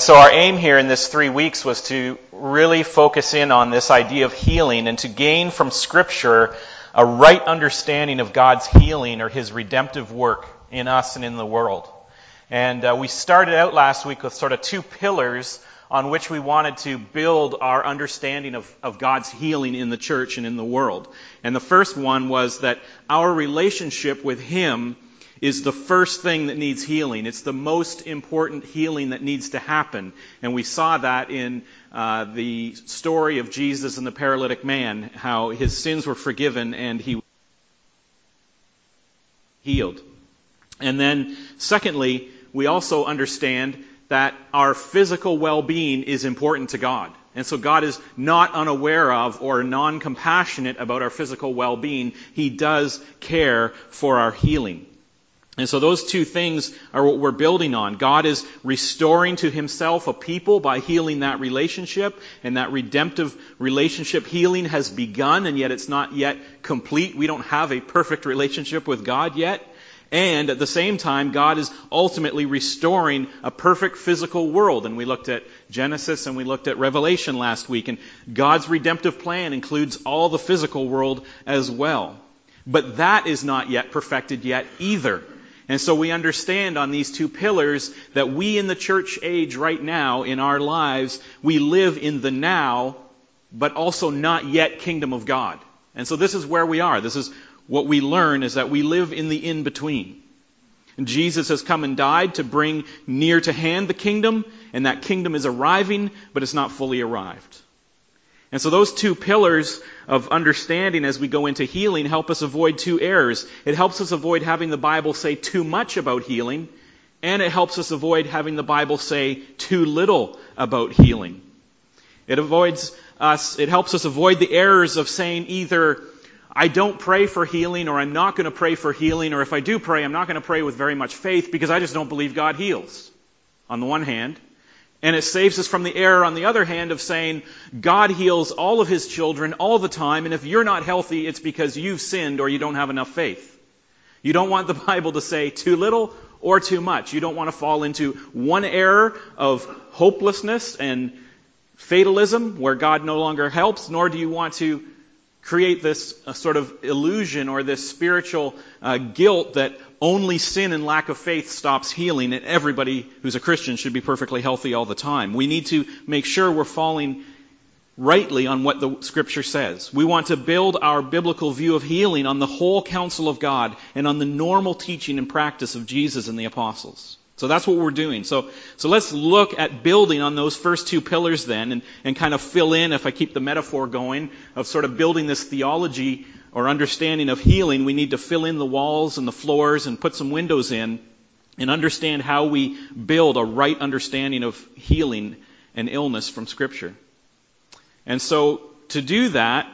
So our aim here in this three weeks was to really focus in on this idea of healing and to gain from Scripture a right understanding of God's healing or His redemptive work in us and in the world. And uh, we started out last week with sort of two pillars on which we wanted to build our understanding of, of God's healing in the church and in the world. And the first one was that our relationship with Him is the first thing that needs healing. It's the most important healing that needs to happen. And we saw that in uh, the story of Jesus and the paralytic man, how his sins were forgiven and he healed. And then, secondly, we also understand that our physical well-being is important to God. And so God is not unaware of or non-compassionate about our physical well-being. He does care for our healing. And so those two things are what we're building on. God is restoring to himself a people by healing that relationship, and that redemptive relationship healing has begun, and yet it's not yet complete. We don't have a perfect relationship with God yet. And at the same time, God is ultimately restoring a perfect physical world. And we looked at Genesis and we looked at Revelation last week, and God's redemptive plan includes all the physical world as well. But that is not yet perfected yet either. And so we understand on these two pillars that we in the church age right now in our lives, we live in the now, but also not yet kingdom of God. And so this is where we are. This is what we learn is that we live in the in between. Jesus has come and died to bring near to hand the kingdom, and that kingdom is arriving, but it's not fully arrived. And so those two pillars of understanding as we go into healing help us avoid two errors. It helps us avoid having the Bible say too much about healing, and it helps us avoid having the Bible say too little about healing. It avoids us, it helps us avoid the errors of saying either, I don't pray for healing, or I'm not going to pray for healing, or if I do pray, I'm not going to pray with very much faith because I just don't believe God heals. On the one hand. And it saves us from the error, on the other hand, of saying God heals all of his children all the time, and if you're not healthy, it's because you've sinned or you don't have enough faith. You don't want the Bible to say too little or too much. You don't want to fall into one error of hopelessness and fatalism where God no longer helps, nor do you want to create this uh, sort of illusion or this spiritual uh, guilt that only sin and lack of faith stops healing and everybody who's a Christian should be perfectly healthy all the time. We need to make sure we're falling rightly on what the scripture says. We want to build our biblical view of healing on the whole counsel of God and on the normal teaching and practice of Jesus and the apostles. So that's what we're doing. So, so let's look at building on those first two pillars then and, and kind of fill in, if I keep the metaphor going, of sort of building this theology or understanding of healing, we need to fill in the walls and the floors and put some windows in and understand how we build a right understanding of healing and illness from Scripture. And so to do that,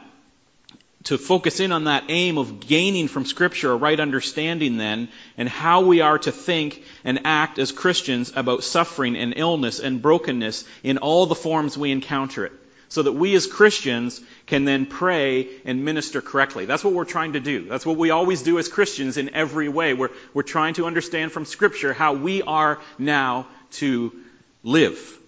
to focus in on that aim of gaining from Scripture a right understanding then, and how we are to think and act as Christians about suffering and illness and brokenness in all the forms we encounter it so that we as Christians can then pray and minister correctly. That's what we're trying to do. That's what we always do as Christians in every way. We're, we're trying to understand from Scripture how we are now to live.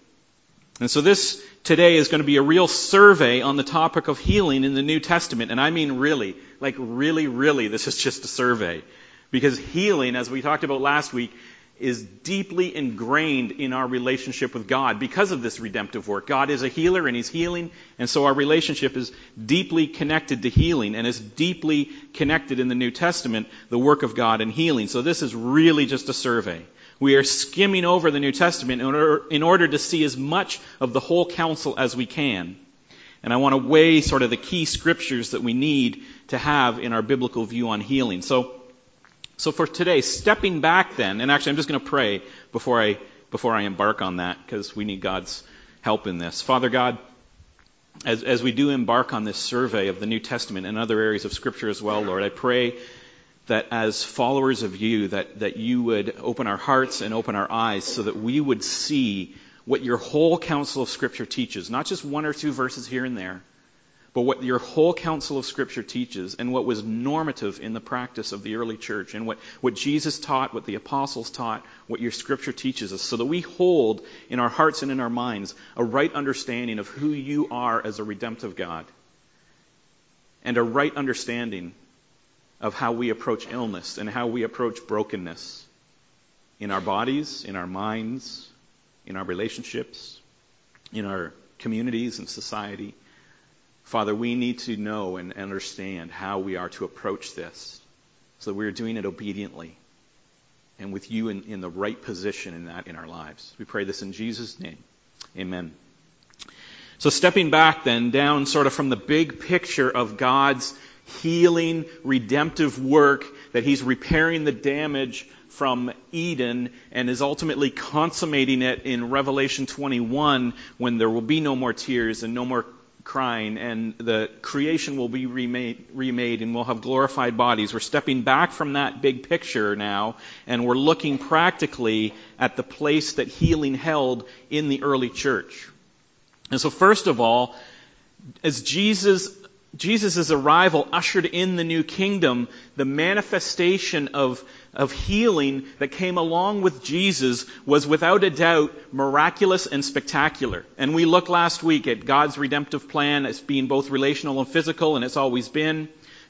And so this today is going to be a real survey on the topic of healing in the New Testament. And I mean really, like really, really, this is just a survey. Because healing, as we talked about last week, is deeply ingrained in our relationship with God because of this redemptive work. God is a healer and He's healing, and so our relationship is deeply connected to healing and is deeply connected in the New Testament, the work of God in healing. So this is really just a survey. We are skimming over the New Testament in order, in order to see as much of the whole counsel as we can. And I want to weigh sort of the key scriptures that we need to have in our biblical view on healing. So so for today, stepping back then, and actually I'm just going to pray before I, before I embark on that because we need God's help in this. Father God, as, as we do embark on this survey of the New Testament and other areas of Scripture as well, Lord, I pray that as followers of you, that, that you would open our hearts and open our eyes so that we would see what your whole counsel of Scripture teaches, not just one or two verses here and there, but what your whole counsel of Scripture teaches and what was normative in the practice of the early church and what, what Jesus taught, what the apostles taught, what your Scripture teaches us, so that we hold in our hearts and in our minds a right understanding of who you are as a redemptive God and a right understanding of how we approach illness and how we approach brokenness in our bodies, in our minds, in our relationships, in our communities and society. Father, we need to know and understand how we are to approach this so that we're doing it obediently and with you in, in, the right position in that in our lives. We pray this in Jesus' name. Amen. So stepping back then down sort of from the big picture of God's healing, redemptive work, that He's repairing the damage from Eden and is ultimately consummating it in Revelation 21 when there will be no more tears and no more crying, and the creation will be remade, remade, and we'll have glorified bodies. We're stepping back from that big picture now, and we're looking practically at the place that healing held in the early church. And so, first of all, as Jesus Jesus' arrival ushered in the new kingdom, the manifestation of, of healing that came along with Jesus was without a doubt miraculous and spectacular. And we looked last week at God's redemptive plan as being both relational and physical, and it's always been.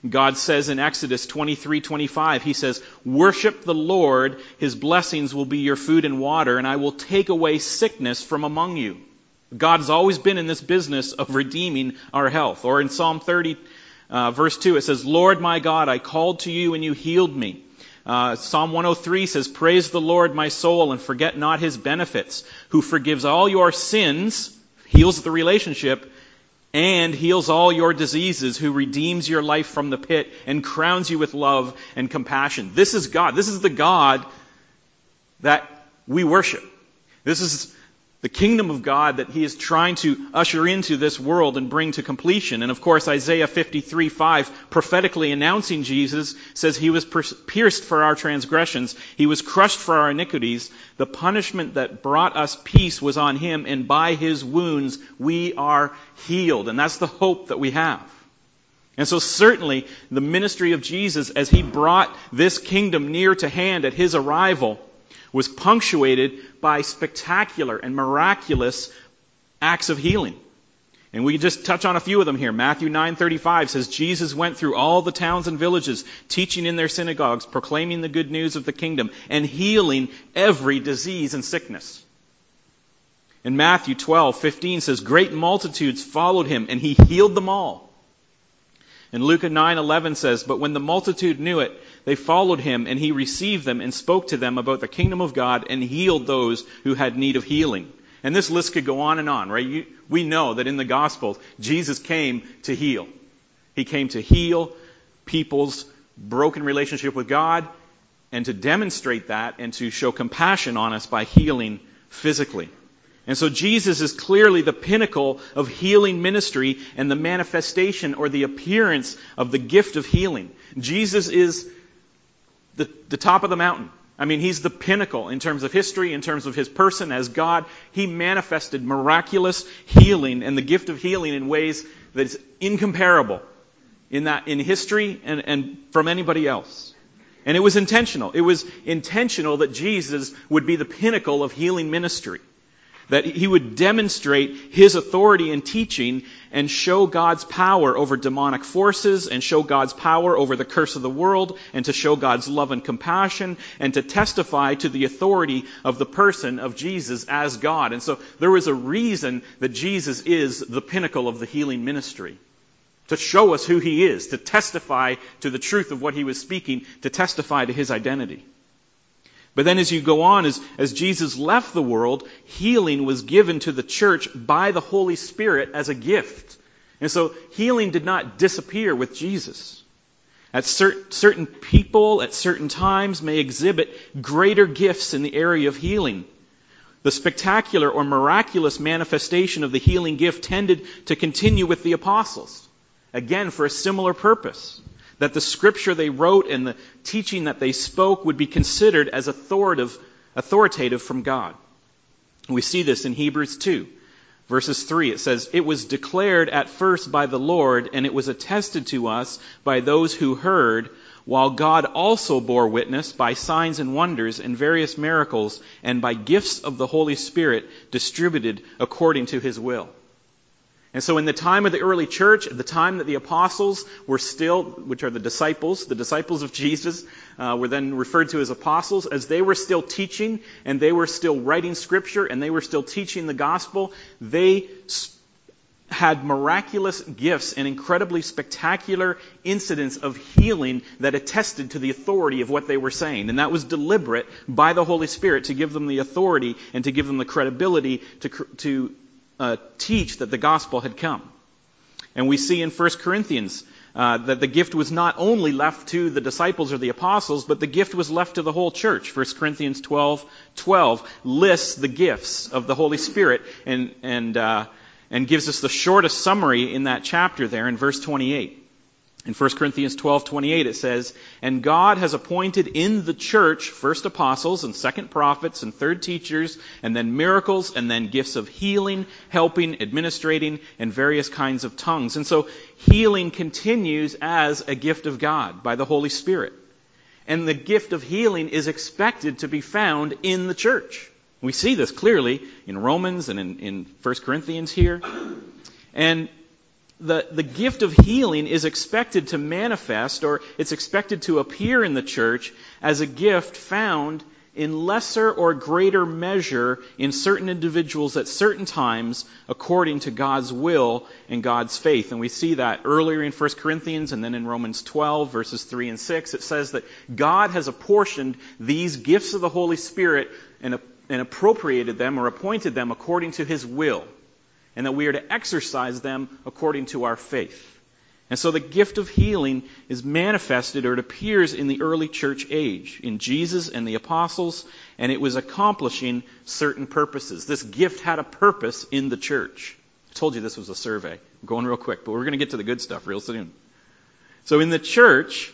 God says in Exodus 23:25, He says, "Worship the Lord; His blessings will be your food and water, and I will take away sickness from among you." God has always been in this business of redeeming our health. Or in Psalm 30, uh, verse 2, it says, Lord my God, I called to you and you healed me. Uh, Psalm 103 says, Praise the Lord, my soul, and forget not his benefits, who forgives all your sins, heals the relationship, and heals all your diseases, who redeems your life from the pit and crowns you with love and compassion. This is God. This is the God that we worship. This is the kingdom of God that he is trying to usher into this world and bring to completion. And of course, Isaiah 53 5, prophetically announcing Jesus, says he was pierced for our transgressions, he was crushed for our iniquities. The punishment that brought us peace was on him, and by his wounds we are healed. And that's the hope that we have. And so certainly the ministry of Jesus as he brought this kingdom near to hand at his arrival was punctuated by spectacular and miraculous acts of healing. And we just touch on a few of them here. Matthew 9:35 says Jesus went through all the towns and villages, teaching in their synagogues, proclaiming the good news of the kingdom, and healing every disease and sickness. In Matthew 12:15 says great multitudes followed him and he healed them all. And Luke 9:11 says, "But when the multitude knew it, they followed him, and he received them and spoke to them about the kingdom of God and healed those who had need of healing. And this list could go on and on, right? You, we know that in the Gospels, Jesus came to heal. He came to heal people's broken relationship with God and to demonstrate that and to show compassion on us by healing physically. And so Jesus is clearly the pinnacle of healing ministry and the manifestation or the appearance of the gift of healing. Jesus is the, the top of the mountain. I mean, he's the pinnacle in terms of history, in terms of his person as God. He manifested miraculous healing and the gift of healing in ways that is incomparable in that, in history and, and from anybody else. And it was intentional. It was intentional that Jesus would be the pinnacle of healing ministry that he would demonstrate his authority in teaching and show God's power over demonic forces and show God's power over the curse of the world and to show God's love and compassion and to testify to the authority of the person of Jesus as God. And so there is a reason that Jesus is the pinnacle of the healing ministry. To show us who he is, to testify to the truth of what he was speaking, to testify to his identity. But then as you go on, as, as Jesus left the world, healing was given to the church by the Holy Spirit as a gift. And so healing did not disappear with Jesus. At cert, certain people, at certain times, may exhibit greater gifts in the area of healing. The spectacular or miraculous manifestation of the healing gift tended to continue with the apostles. Again, for a similar purpose that the scripture they wrote and the teaching that they spoke would be considered as authoritative, authoritative from God. We see this in Hebrews 2. Verses 3, it says, It was declared at first by the Lord, and it was attested to us by those who heard, while God also bore witness by signs and wonders and various miracles and by gifts of the Holy Spirit distributed according to his will. And so in the time of the early church, at the time that the apostles were still, which are the disciples, the disciples of Jesus, uh, were then referred to as apostles, as they were still teaching and they were still writing scripture and they were still teaching the gospel, they had miraculous gifts and incredibly spectacular incidents of healing that attested to the authority of what they were saying. And that was deliberate by the Holy Spirit to give them the authority and to give them the credibility to, to uh, teach that the gospel had come. And we see in 1 Corinthians uh, that the gift was not only left to the disciples or the apostles, but the gift was left to the whole church. 1 Corinthians 12, 12 lists the gifts of the Holy Spirit and, and, uh, and gives us the shortest summary in that chapter there in verse 28. In 1 Corinthians 12:28 it says, "And God has appointed in the church first apostles and second prophets and third teachers and then miracles and then gifts of healing, helping, administrating and various kinds of tongues." And so healing continues as a gift of God by the Holy Spirit. And the gift of healing is expected to be found in the church. We see this clearly in Romans and in, in 1 Corinthians here. And the, the gift of healing is expected to manifest or it's expected to appear in the church as a gift found in lesser or greater measure in certain individuals at certain times according to God's will and God's faith. And we see that earlier in 1 Corinthians and then in Romans 12 verses 3 and 6. It says that God has apportioned these gifts of the Holy Spirit and, and appropriated them or appointed them according to His will and that we are to exercise them according to our faith. And so the gift of healing is manifested or it appears in the early church age, in Jesus and the apostles, and it was accomplishing certain purposes. This gift had a purpose in the church. I told you this was a survey. I'm going real quick, but we're going to get to the good stuff real soon. So in the church,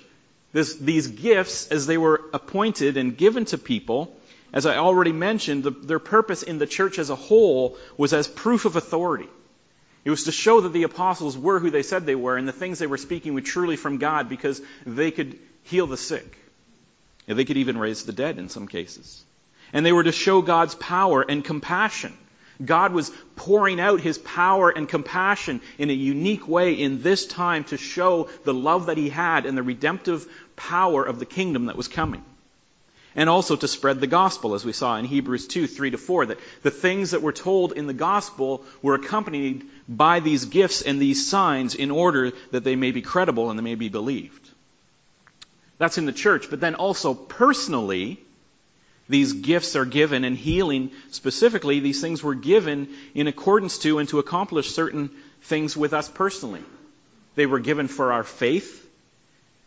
this, these gifts, as they were appointed and given to people, as I already mentioned, the, their purpose in the church as a whole was as proof of authority. It was to show that the apostles were who they said they were, and the things they were speaking were truly from God because they could heal the sick. And they could even raise the dead in some cases. And they were to show God's power and compassion. God was pouring out his power and compassion in a unique way in this time to show the love that he had and the redemptive power of the kingdom that was coming and also to spread the gospel, as we saw in Hebrews 2, 3 to 4, that the things that were told in the gospel were accompanied by these gifts and these signs in order that they may be credible and they may be believed. That's in the church, but then also personally, these gifts are given and healing specifically, these things were given in accordance to and to accomplish certain things with us personally. They were given for our faith.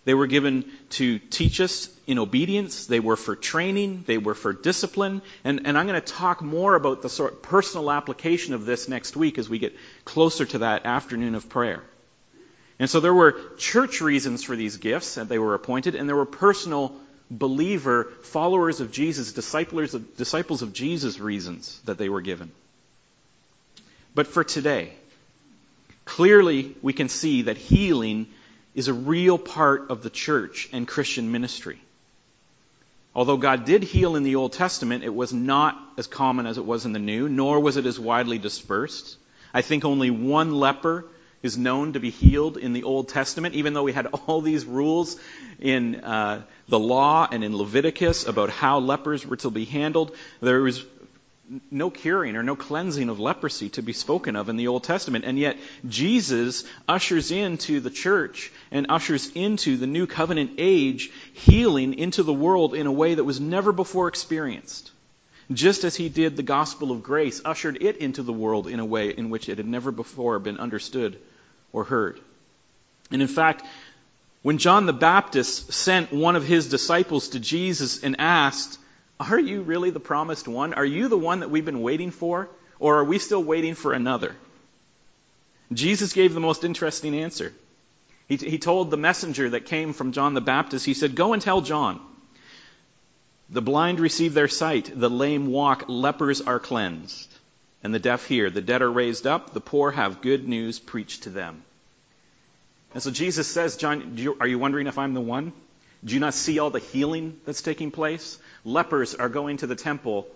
They were given to teach us in obedience. They were for training. They were for discipline. And, and I'm going to talk more about the sort of personal application of this next week as we get closer to that afternoon of prayer. And so there were church reasons for these gifts that they were appointed, and there were personal believer, followers of Jesus, disciples of, disciples of Jesus reasons that they were given. But for today, clearly we can see that healing is a real part of the church and Christian ministry. Although God did heal in the Old Testament, it was not as common as it was in the New, nor was it as widely dispersed. I think only one leper is known to be healed in the Old Testament, even though we had all these rules in uh, the law and in Leviticus about how lepers were to be handled. There was no curing or no cleansing of leprosy to be spoken of in the Old Testament. And yet Jesus ushers into the church and ushers into the new covenant age healing into the world in a way that was never before experienced. Just as he did the gospel of grace, ushered it into the world in a way in which it had never before been understood or heard. And in fact, when John the Baptist sent one of his disciples to Jesus and asked, are you really the promised one? Are you the one that we've been waiting for? Or are we still waiting for another? Jesus gave the most interesting answer. He, he told the messenger that came from John the Baptist, he said, Go and tell John. The blind receive their sight, the lame walk, lepers are cleansed, and the deaf hear. The dead are raised up. The poor have good news preached to them. And so Jesus says, John, you, are you wondering if I'm the one? Do you not see all the healing that's taking place? Lepers are going to the temple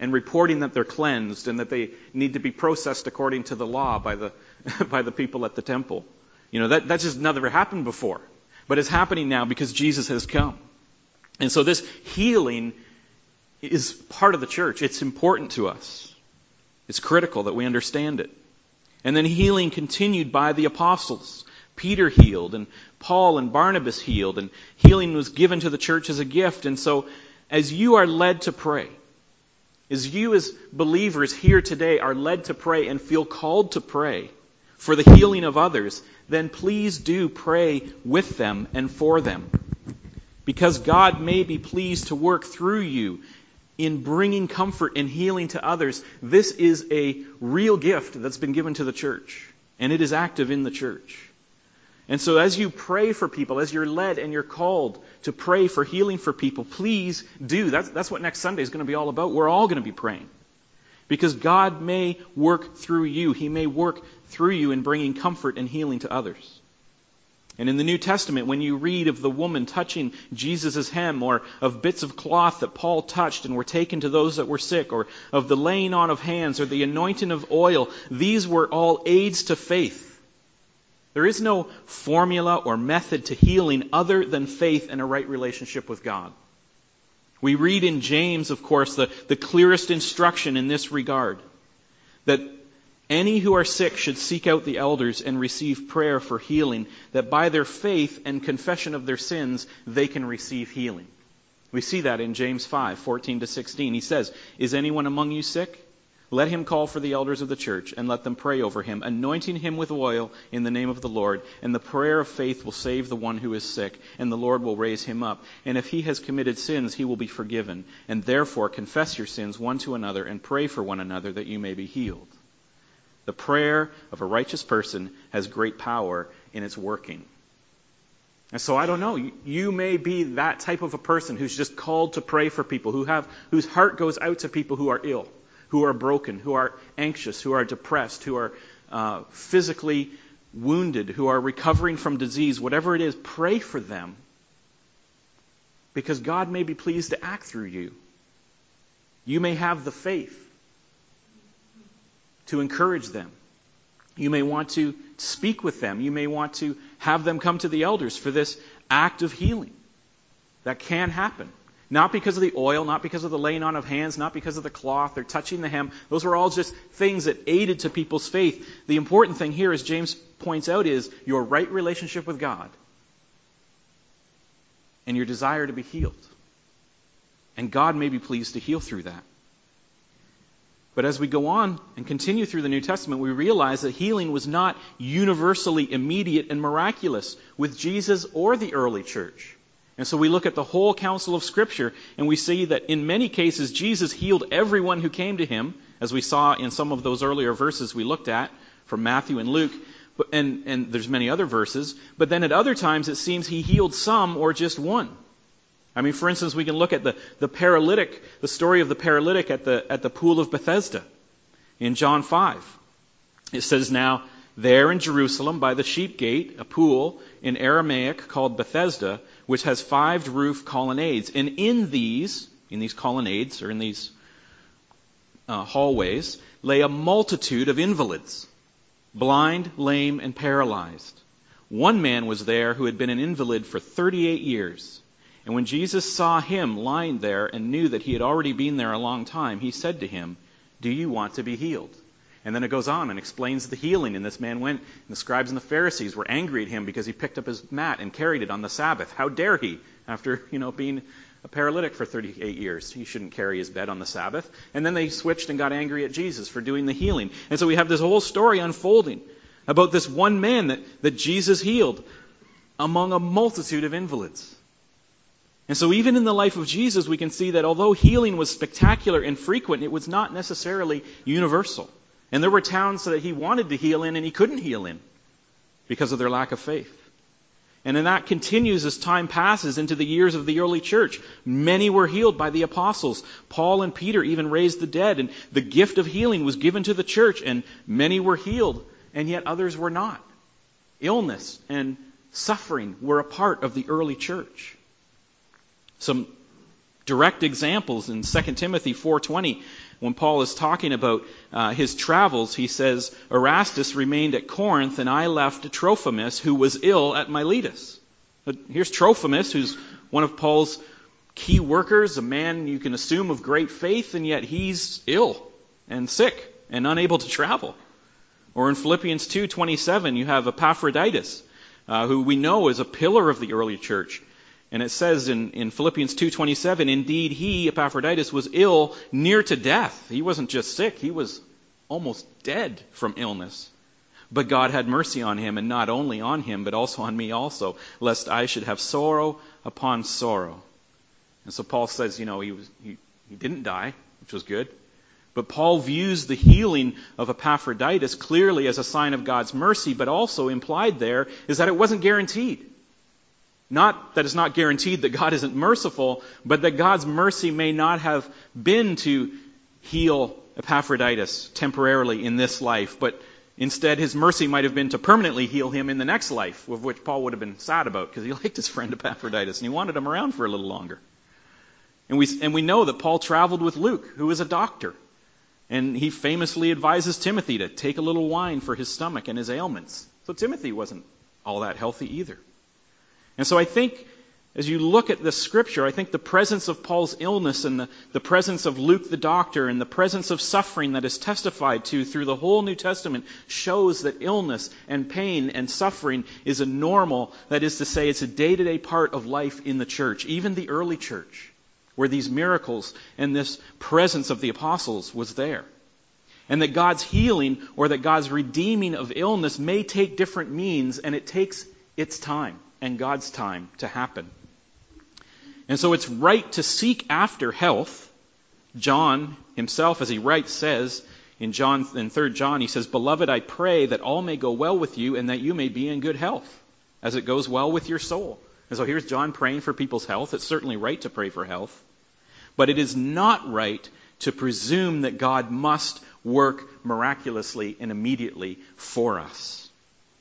and reporting that they're cleansed and that they need to be processed according to the law by the, by the people at the temple. You know, that, that just never happened before. But it's happening now because Jesus has come. And so this healing is part of the church. It's important to us. It's critical that we understand it. And then healing continued by the apostles. Peter healed and Paul and Barnabas healed and healing was given to the church as a gift. And so as you are led to pray, as you as believers here today are led to pray and feel called to pray for the healing of others, then please do pray with them and for them. Because God may be pleased to work through you in bringing comfort and healing to others. This is a real gift that's been given to the church, and it is active in the church. And so as you pray for people, as you're led and you're called to pray for healing for people, please do. That's, that's what next Sunday is going to be all about. We're all going to be praying. Because God may work through you. He may work through you in bringing comfort and healing to others. And in the New Testament, when you read of the woman touching Jesus' hem, or of bits of cloth that Paul touched and were taken to those that were sick, or of the laying on of hands, or the anointing of oil, these were all aids to faith. There is no formula or method to healing other than faith and a right relationship with God. We read in James, of course, the, the clearest instruction in this regard that any who are sick should seek out the elders and receive prayer for healing, that by their faith and confession of their sins, they can receive healing. We see that in James 5, 14 to 16. He says, Is anyone among you sick? Let him call for the elders of the church and let them pray over him, anointing him with oil in the name of the Lord. And the prayer of faith will save the one who is sick, and the Lord will raise him up. And if he has committed sins, he will be forgiven. And therefore confess your sins one to another and pray for one another that you may be healed. The prayer of a righteous person has great power in its working. And so I don't know. You may be that type of a person who's just called to pray for people, who have, whose heart goes out to people who are ill who are broken, who are anxious, who are depressed, who are uh, physically wounded, who are recovering from disease, whatever it is, pray for them because God may be pleased to act through you. You may have the faith to encourage them. You may want to speak with them. You may want to have them come to the elders for this act of healing. That can happen. Not because of the oil, not because of the laying on of hands, not because of the cloth or touching the hem. Those were all just things that aided to people's faith. The important thing here, as James points out, is your right relationship with God and your desire to be healed. And God may be pleased to heal through that. But as we go on and continue through the New Testament, we realize that healing was not universally immediate and miraculous with Jesus or the early church. And so we look at the whole counsel of Scripture and we see that in many cases Jesus healed everyone who came to him, as we saw in some of those earlier verses we looked at from Matthew and Luke. And, and there's many other verses. But then at other times it seems he healed some or just one. I mean, for instance, we can look at the, the paralytic, the story of the paralytic at the, at the pool of Bethesda in John 5. It says now, there in Jerusalem by the sheep gate, a pool in Aramaic called Bethesda, which has five roof colonnades. And in these, in these colonnades, or in these uh, hallways, lay a multitude of invalids, blind, lame, and paralyzed. One man was there who had been an invalid for 38 years. And when Jesus saw him lying there and knew that he had already been there a long time, he said to him, Do you want to be healed? And then it goes on and explains the healing. And this man went, and the scribes and the Pharisees were angry at him because he picked up his mat and carried it on the Sabbath. How dare he, after, you know, being a paralytic for 38 years? He shouldn't carry his bed on the Sabbath. And then they switched and got angry at Jesus for doing the healing. And so we have this whole story unfolding about this one man that, that Jesus healed among a multitude of invalids. And so even in the life of Jesus, we can see that although healing was spectacular and frequent, it was not necessarily universal. And there were towns that he wanted to heal in and he couldn't heal in because of their lack of faith. And then that continues as time passes into the years of the early church. Many were healed by the apostles. Paul and Peter even raised the dead, and the gift of healing was given to the church, and many were healed, and yet others were not. Illness and suffering were a part of the early church. Some direct examples in 2 Timothy 4:20 when Paul is talking about uh, his travels, he says, Erastus remained at Corinth, and I left Trophimus, who was ill at Miletus. But here's Trophimus, who's one of Paul's key workers, a man you can assume of great faith, and yet he's ill and sick and unable to travel. Or in Philippians 2:27, you have Epaphroditus, uh, who we know is a pillar of the early church. And it says in, in Philippians 2.27, indeed he, Epaphroditus, was ill near to death. He wasn't just sick, he was almost dead from illness. But God had mercy on him, and not only on him, but also on me also, lest I should have sorrow upon sorrow. And so Paul says, you know, he, was, he, he didn't die, which was good. But Paul views the healing of Epaphroditus clearly as a sign of God's mercy, but also implied there is that it wasn't guaranteed. Not that it's not guaranteed that God isn't merciful, but that God's mercy may not have been to heal Epaphroditus temporarily in this life, but instead his mercy might have been to permanently heal him in the next life, of which Paul would have been sad about because he liked his friend Epaphroditus and he wanted him around for a little longer. And we, and we know that Paul traveled with Luke, who is a doctor. And he famously advises Timothy to take a little wine for his stomach and his ailments. So Timothy wasn't all that healthy either. And so I think as you look at the scripture, I think the presence of Paul's illness and the, the presence of Luke the doctor and the presence of suffering that is testified to through the whole New Testament shows that illness and pain and suffering is a normal, that is to say, it's a day to day part of life in the church, even the early church, where these miracles and this presence of the apostles was there. And that God's healing or that God's redeeming of illness may take different means and it takes its time and God's time to happen. And so it's right to seek after health. John himself, as he writes, says in John in 3 John, he says, Beloved, I pray that all may go well with you and that you may be in good health, as it goes well with your soul. And so here's John praying for people's health. It's certainly right to pray for health. But it is not right to presume that God must work miraculously and immediately for us.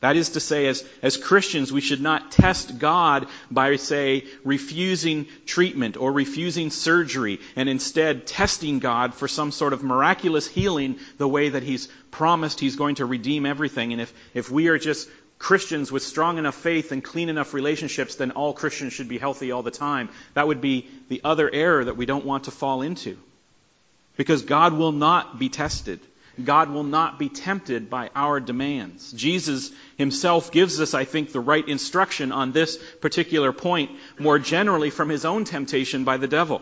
That is to say, as, as Christians, we should not test God by, say, refusing treatment or refusing surgery and instead testing God for some sort of miraculous healing the way that He's promised He's going to redeem everything. And if, if we are just Christians with strong enough faith and clean enough relationships, then all Christians should be healthy all the time. That would be the other error that we don't want to fall into. Because God will not be tested. God will not be tempted by our demands. Jesus himself gives us, I think, the right instruction on this particular point more generally from his own temptation by the devil.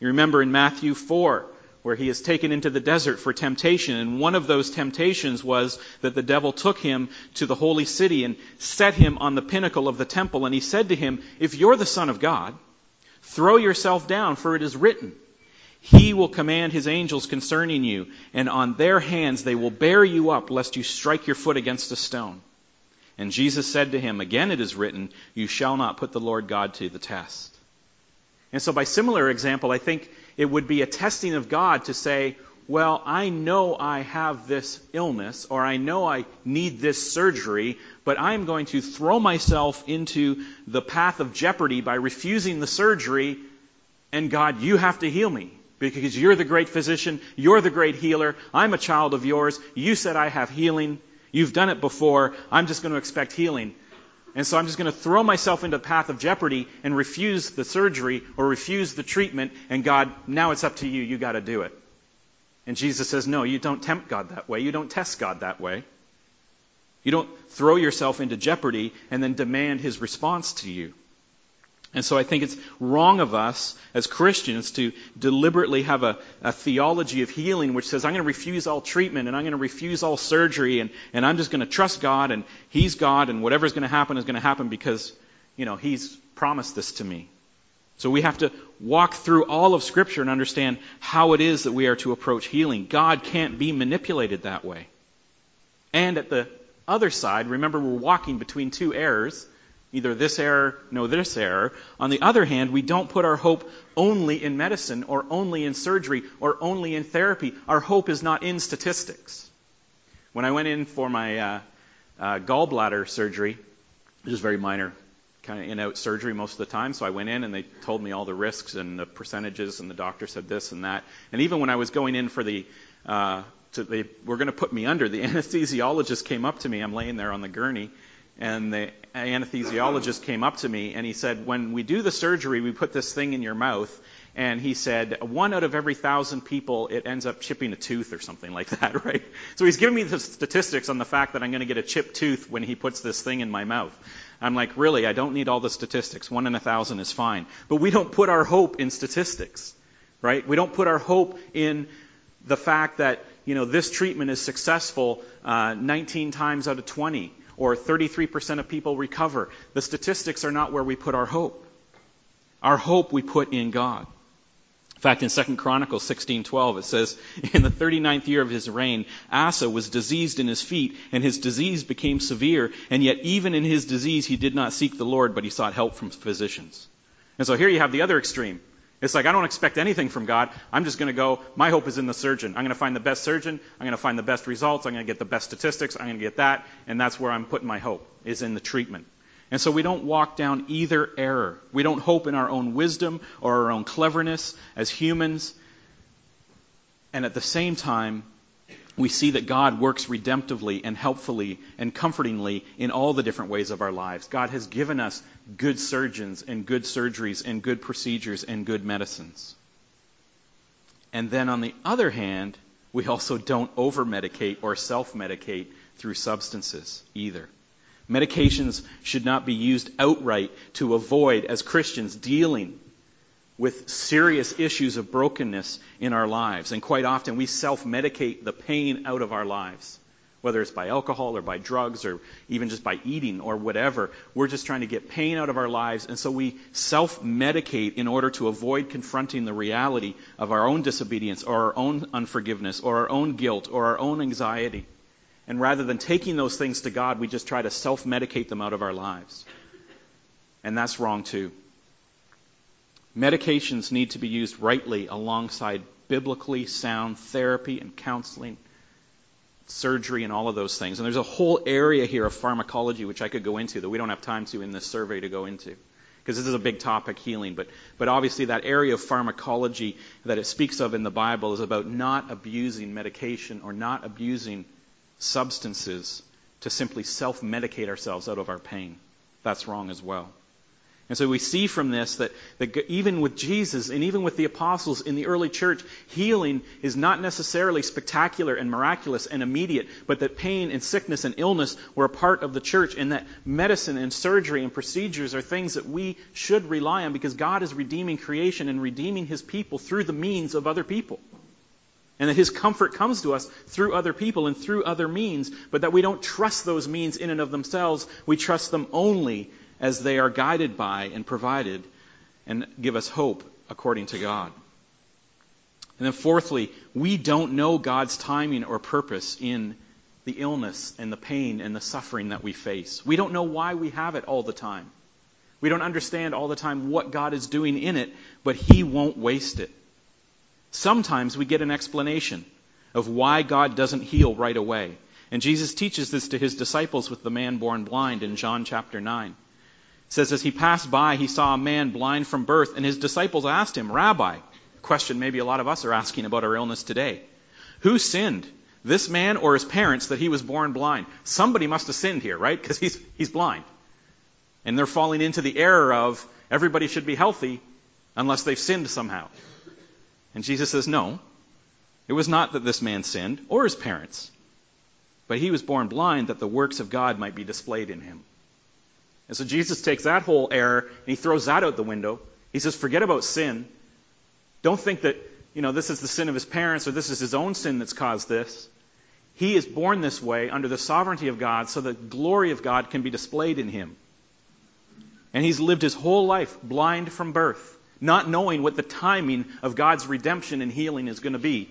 You remember in Matthew 4, where he is taken into the desert for temptation, and one of those temptations was that the devil took him to the holy city and set him on the pinnacle of the temple, and he said to him, If you're the Son of God, throw yourself down, for it is written, he will command his angels concerning you, and on their hands they will bear you up, lest you strike your foot against a stone. And Jesus said to him, Again it is written, You shall not put the Lord God to the test. And so, by similar example, I think it would be a testing of God to say, Well, I know I have this illness, or I know I need this surgery, but I'm going to throw myself into the path of jeopardy by refusing the surgery, and God, you have to heal me because you're the great physician, you're the great healer, I'm a child of yours, you said I have healing, you've done it before, I'm just going to expect healing. And so I'm just going to throw myself into a path of jeopardy and refuse the surgery or refuse the treatment, and God, now it's up to you, you got to do it. And Jesus says, no, you don't tempt God that way, you don't test God that way. You don't throw yourself into jeopardy and then demand his response to you. And so I think it's wrong of us as Christians to deliberately have a, a, theology of healing which says, I'm going to refuse all treatment and I'm going to refuse all surgery and, and I'm just going to trust God and He's God and whatever's going to happen is going to happen because, you know, He's promised this to me. So we have to walk through all of Scripture and understand how it is that we are to approach healing. God can't be manipulated that way. And at the other side, remember we're walking between two errors Either this error, no this error. On the other hand, we don't put our hope only in medicine or only in surgery or only in therapy. Our hope is not in statistics. When I went in for my uh, uh, gallbladder surgery, which is very minor, kind of in-out surgery most of the time. So I went in and they told me all the risks and the percentages, and the doctor said this and that. And even when I was going in for the, uh, to, they were going to put me under, the anesthesiologist came up to me. I'm laying there on the gurney, and the anesthesiologist came up to me and he said, "When we do the surgery, we put this thing in your mouth." And he said, one out of every thousand people, it ends up chipping a tooth or something like that, right? So he's giving me the statistics on the fact that I'm going to get a chipped tooth when he puts this thing in my mouth. I'm like, really, I don't need all the statistics. One in a thousand is fine. But we don't put our hope in statistics, right? We don't put our hope in the fact that, you know, this treatment is successful uh, 19 times out of 20 or 33% of people recover. The statistics are not where we put our hope. Our hope we put in God In fact, in 2 Chronicles 16:12 it says, "In the 39th year of his reign, Asa was diseased in his feet, and his disease became severe, and yet even in his disease he did not seek the Lord, but he sought help from physicians." And so here you have the other extreme. It's like I don't expect anything from God. I'm just going to go. My hope is in the surgeon. I'm going to find the best surgeon. I'm going to find the best results. I'm going to get the best statistics. I'm going to get that, and that's where I'm putting my hope is in the treatment. And so we don't walk down either error. We don't hope in our own wisdom or our own cleverness as humans. And at the same time, we see that God works redemptively and helpfully and comfortingly in all the different ways of our lives. God has given us good surgeons and good surgeries and good procedures and good medicines. And then on the other hand, we also don't over medicate or self medicate through substances either. Medications should not be used outright to avoid, as Christians, dealing with serious issues of brokenness in our lives. And quite often we self medicate the pain out of our lives, whether it's by alcohol or by drugs or even just by eating or whatever. We're just trying to get pain out of our lives. And so we self medicate in order to avoid confronting the reality of our own disobedience or our own unforgiveness or our own guilt or our own anxiety. And rather than taking those things to God, we just try to self medicate them out of our lives. And that's wrong too. Medications need to be used rightly alongside biblically sound therapy and counseling, surgery, and all of those things. And there's a whole area here of pharmacology which I could go into that we don't have time to in this survey to go into. Because this is a big topic, healing. But, but obviously, that area of pharmacology that it speaks of in the Bible is about not abusing medication or not abusing substances to simply self medicate ourselves out of our pain. That's wrong as well. And so we see from this that, that even with Jesus and even with the apostles in the early church, healing is not necessarily spectacular and miraculous and immediate, but that pain and sickness and illness were a part of the church and that medicine and surgery and procedures are things that we should rely on because God is redeeming creation and redeeming his people through the means of other people. And that his comfort comes to us through other people and through other means, but that we don't trust those means in and of themselves. We trust them only as they are guided by and provided and give us hope according to God. And then fourthly, we don't know God's timing or purpose in the illness and the pain and the suffering that we face. We don't know why we have it all the time. We don't understand all the time what God is doing in it, but He won't waste it. Sometimes we get an explanation of why God doesn't heal right away. And Jesus teaches this to his disciples with the man born blind in John chapter 9. It says, As he passed by, he saw a man blind from birth, and his disciples asked him, Rabbi, question maybe a lot of us are asking about our illness today. Who sinned, this man or his parents, that he was born blind? Somebody must have sinned here, right? Because he's, he's blind. And they're falling into the error of everybody should be healthy unless they've sinned somehow. And Jesus says, No. It was not that this man sinned, or his parents, but he was born blind that the works of God might be displayed in him. And so Jesus takes that whole error and he throws that out the window. He says, Forget about sin. Don't think that, you know, this is the sin of his parents or this is his own sin that's caused this. He is born this way under the sovereignty of God so the glory of God can be displayed in him. And he's lived his whole life blind from birth not knowing what the timing of God's redemption and healing is going to be.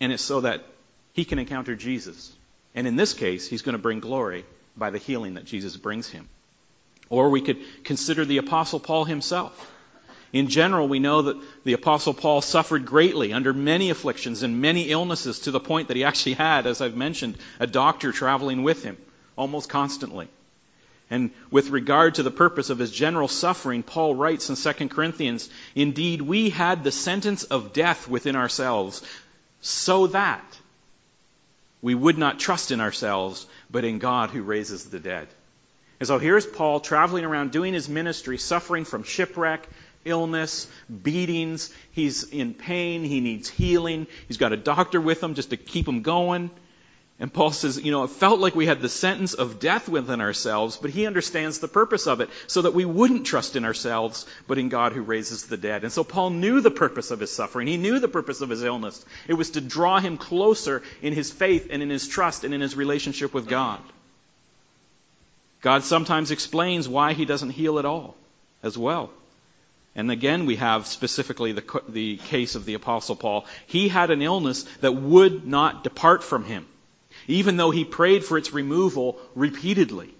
And it's so that he can encounter Jesus. And in this case, he's going to bring glory by the healing that Jesus brings him. Or we could consider the Apostle Paul himself. In general, we know that the Apostle Paul suffered greatly under many afflictions and many illnesses to the point that he actually had, as I've mentioned, a doctor traveling with him almost constantly. And with regard to the purpose of his general suffering, Paul writes in 2 Corinthians, Indeed, we had the sentence of death within ourselves, so that we would not trust in ourselves, but in God who raises the dead. And so here's Paul traveling around doing his ministry, suffering from shipwreck, illness, beatings. He's in pain. He needs healing. He's got a doctor with him just to keep him going. And Paul says, you know, it felt like we had the sentence of death within ourselves, but he understands the purpose of it so that we wouldn't trust in ourselves, but in God who raises the dead. And so Paul knew the purpose of his suffering. He knew the purpose of his illness. It was to draw him closer in his faith and in his trust and in his relationship with God. God sometimes explains why he doesn't heal at all as well. And again, we have specifically the, the case of the Apostle Paul. He had an illness that would not depart from him, even though he prayed for its removal repeatedly.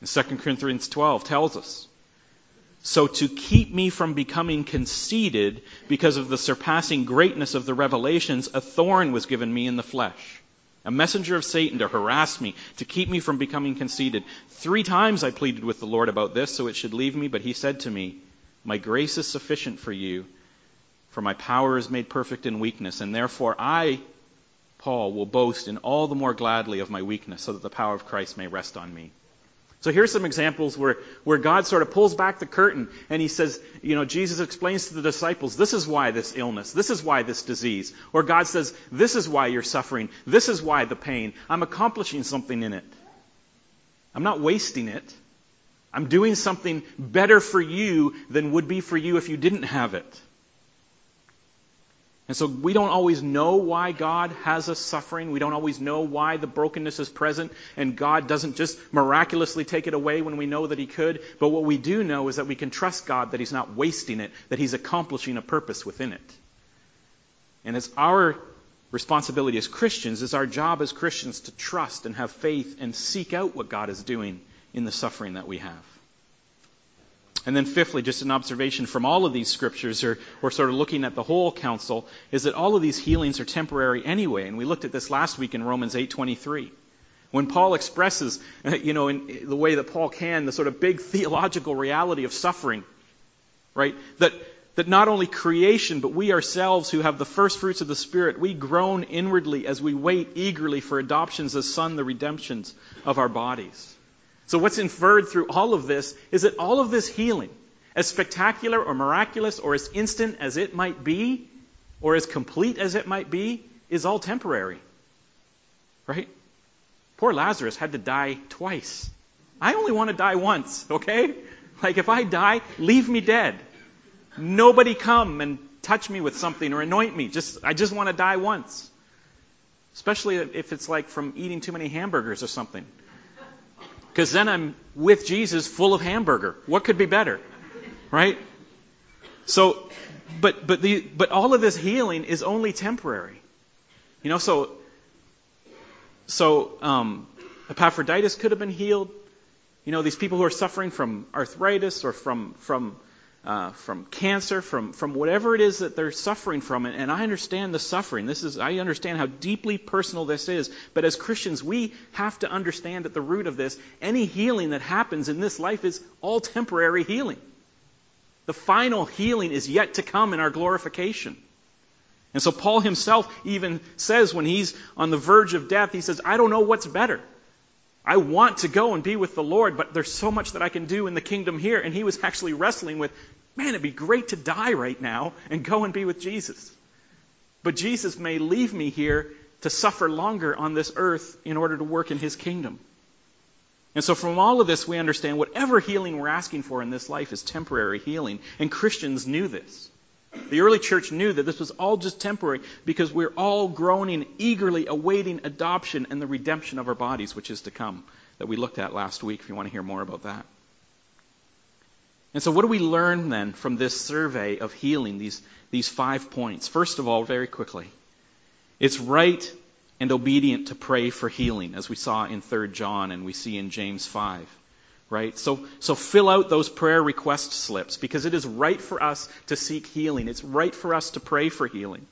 And 2 Corinthians 12 tells us. So to keep me from becoming conceited because of the surpassing greatness of the revelations, a thorn was given me in the flesh. A messenger of Satan to harass me, to keep me from becoming conceited. Three times I pleaded with the Lord about this so it should leave me, but he said to me, my grace is sufficient for you, for my power is made perfect in weakness, and therefore I, Paul, will boast in all the more gladly of my weakness, so that the power of Christ may rest on me. So here's some examples where, where God sort of pulls back the curtain and he says, you know, Jesus explains to the disciples, this is why this illness, this is why this disease. Or God says, this is why you're suffering, this is why the pain. I'm accomplishing something in it. I'm not wasting it. I'm doing something better for you than would be for you if you didn't have it. And so we don't always know why God has us suffering. We don't always know why the brokenness is present and God doesn't just miraculously take it away when we know that He could. But what we do know is that we can trust God that He's not wasting it, that He's accomplishing a purpose within it. And it's our responsibility as Christians, it's our job as Christians to trust and have faith and seek out what God is doing in the suffering that we have. And then fifthly, just an observation from all of these scriptures, or, or sort of looking at the whole counsel, is that all of these healings are temporary anyway. And we looked at this last week in Romans 8.23. When Paul expresses, you know, in the way that Paul can, the sort of big theological reality of suffering, right? That, that not only creation, but we ourselves who have the first fruits of the Spirit, we groan inwardly as we wait eagerly for adoptions as son, the redemptions of our bodies. So what's inferred through all of this is that all of this healing, as spectacular or miraculous or as instant as it might be, or as complete as it might be, is all temporary. Right? Poor Lazarus had to die twice. I only want to die once, okay? Like if I die, leave me dead. Nobody come and touch me with something or anoint me. Just I just want to die once. Especially if it's like from eating too many hamburgers or something. Because then I'm with Jesus full of hamburger. What could be better? Right? So, but, but the, but all of this healing is only temporary. You know, so, so, um, Epaphroditus could have been healed. You know, these people who are suffering from arthritis or from, from uh, from cancer, from, from whatever it is that they're suffering from. And, and I understand the suffering. This is, I understand how deeply personal this is. But as Christians, we have to understand at the root of this, any healing that happens in this life is all temporary healing. The final healing is yet to come in our glorification. And so Paul himself even says when he's on the verge of death, he says, I don't know what's better. I want to go and be with the Lord, but there's so much that I can do in the kingdom here. And he was actually wrestling with, man, it'd be great to die right now and go and be with Jesus. But Jesus may leave me here to suffer longer on this earth in order to work in his kingdom. And so from all of this, we understand whatever healing we're asking for in this life is temporary healing. And Christians knew this. The early church knew that this was all just temporary because we're all groaning, eagerly awaiting adoption and the redemption of our bodies, which is to come, that we looked at last week, if you want to hear more about that. And so, what do we learn then from this survey of healing, these, these five points? First of all, very quickly, it's right and obedient to pray for healing, as we saw in 3 John and we see in James 5. Right? So, so fill out those prayer request slips because it is right for us to seek healing. It's right for us to pray for healing.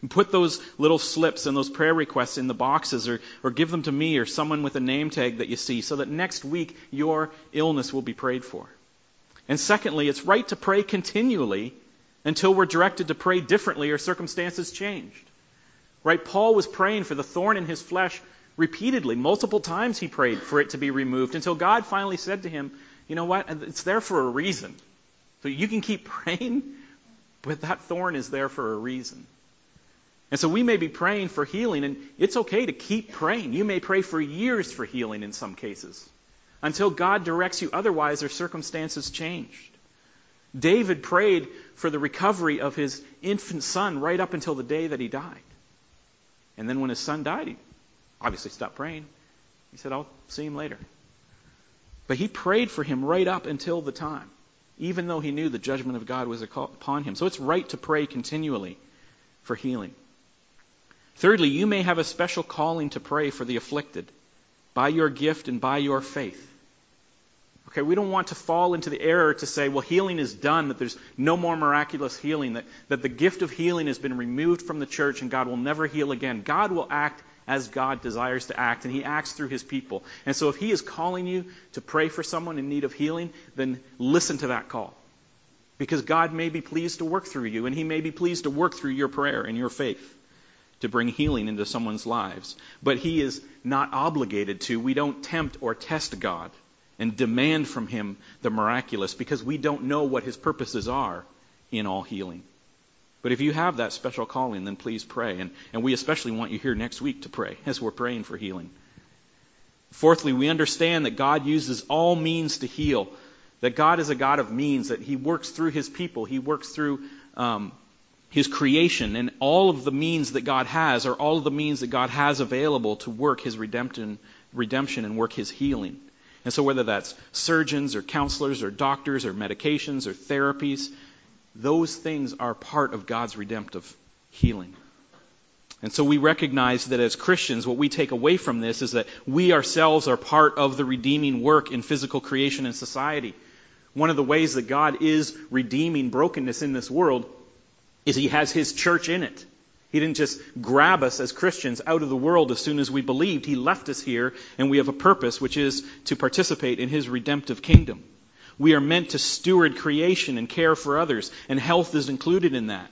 And put those little slips and those prayer requests in the boxes or, or give them to me or someone with a name tag that you see so that next week your illness will be prayed for. And secondly, it's right to pray continually until we're directed to pray differently or circumstances changed. Right? Paul was praying for the thorn in his flesh repeatedly. Multiple times he prayed for it to be removed until God finally said to him, You know what? It's there for a reason. So you can keep praying, but that thorn is there for a reason. And so we may be praying for healing, and it's okay to keep praying. You may pray for years for healing in some cases until God directs you otherwise or circumstances changed. David prayed for the recovery of his infant son right up until the day that he died. And then when his son died, he obviously stopped praying. He said, I'll see him later. But he prayed for him right up until the time, even though he knew the judgment of God was upon him. So it's right to pray continually for healing. Thirdly, you may have a special calling to pray for the afflicted by your gift and by your faith. Okay, we don't want to fall into the error to say, well, healing is done, that there's no more miraculous healing, that, that the gift of healing has been removed from the church and God will never heal again. God will act as God desires to act, and He acts through His people. And so if He is calling you to pray for someone in need of healing, then listen to that call. Because God may be pleased to work through you, and He may be pleased to work through your prayer and your faith to bring healing into someone's lives. But He is not obligated to. We don't tempt or test God and demand from him the miraculous because we don't know what his purposes are in all healing. But if you have that special calling, then please pray. And, and we especially want you here next week to pray as we're praying for healing. Fourthly, we understand that God uses all means to heal, that God is a God of means, that He works through His people, He works through um, His creation, and all of the means that God has are all of the means that God has available to work His redemption, redemption and work His healing. And so, whether that's surgeons or counselors or doctors or medications or therapies, those things are part of God's redemptive healing. And so we recognize that as Christians, what we take away from this is that we ourselves are part of the redeeming work in physical creation and society. One of the ways that God is redeeming brokenness in this world is He has His church in it. He didn't just grab us as Christians out of the world as soon as we believed. He left us here, and we have a purpose, which is to participate in His redemptive kingdom. We are meant to steward creation and care for others, and health is included in that.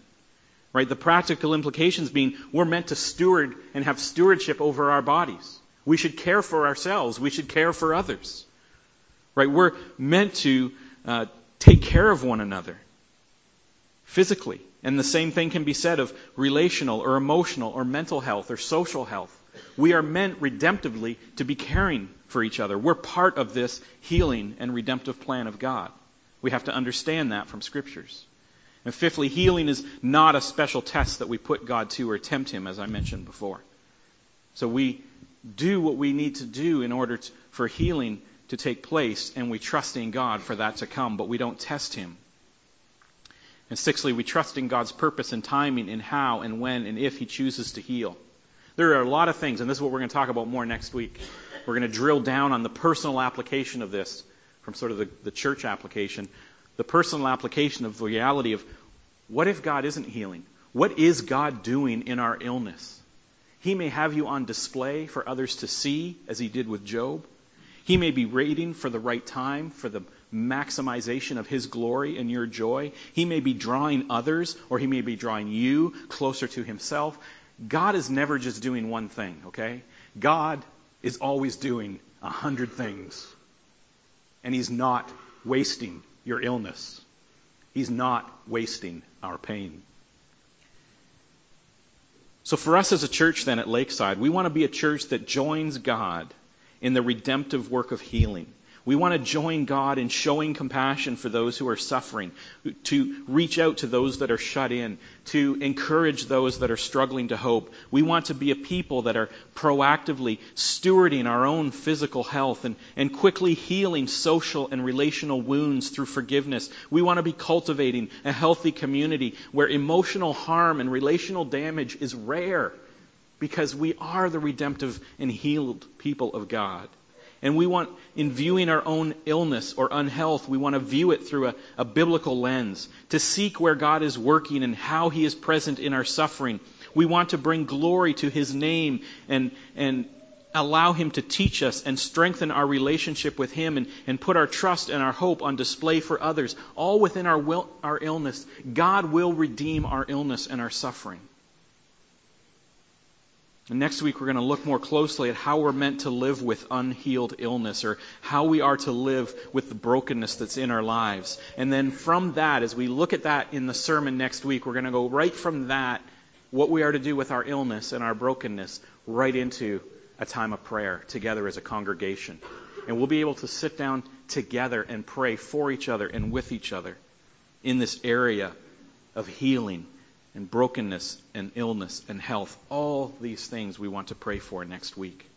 Right? The practical implications being we're meant to steward and have stewardship over our bodies. We should care for ourselves. We should care for others. Right? We're meant to uh, take care of one another physically. And the same thing can be said of relational or emotional or mental health or social health. We are meant redemptively to be caring for each other. We're part of this healing and redemptive plan of God. We have to understand that from scriptures. And fifthly, healing is not a special test that we put God to or tempt Him, as I mentioned before. So we do what we need to do in order to, for healing to take place, and we trust in God for that to come, but we don't test Him and sixthly, we trust in God's purpose and timing in how and when and if He chooses to heal. There are a lot of things, and this is what we're going to talk about more next week. We're going to drill down on the personal application of this from sort of the, the church application, the personal application of the reality of what if God isn't healing? What is God doing in our illness? He may have you on display for others to see, as he did with Job. He may be waiting for the right time for the maximization of His glory and your joy. He may be drawing others, or He may be drawing you closer to Himself. God is never just doing one thing, okay? God is always doing a hundred things. And He's not wasting your illness. He's not wasting our pain. So for us as a church then at Lakeside, we want to be a church that joins God in the redemptive work of healing. We want to join God in showing compassion for those who are suffering, to reach out to those that are shut in, to encourage those that are struggling to hope. We want to be a people that are proactively stewarding our own physical health and, and quickly healing social and relational wounds through forgiveness. We want to be cultivating a healthy community where emotional harm and relational damage is rare because we are the redemptive and healed people of God. And we want, in viewing our own illness or unhealth, we want to view it through a, a, biblical lens, to seek where God is working and how He is present in our suffering. We want to bring glory to His name and, and allow Him to teach us and strengthen our relationship with Him and, and put our trust and our hope on display for others, all within our, will, our illness. God will redeem our illness and our suffering. Next week, we're going to look more closely at how we're meant to live with unhealed illness or how we are to live with the brokenness that's in our lives. And then from that, as we look at that in the sermon next week, we're going to go right from that, what we are to do with our illness and our brokenness, right into a time of prayer together as a congregation. And we'll be able to sit down together and pray for each other and with each other in this area of healing and brokenness and illness and health. All these things we want to pray for next week.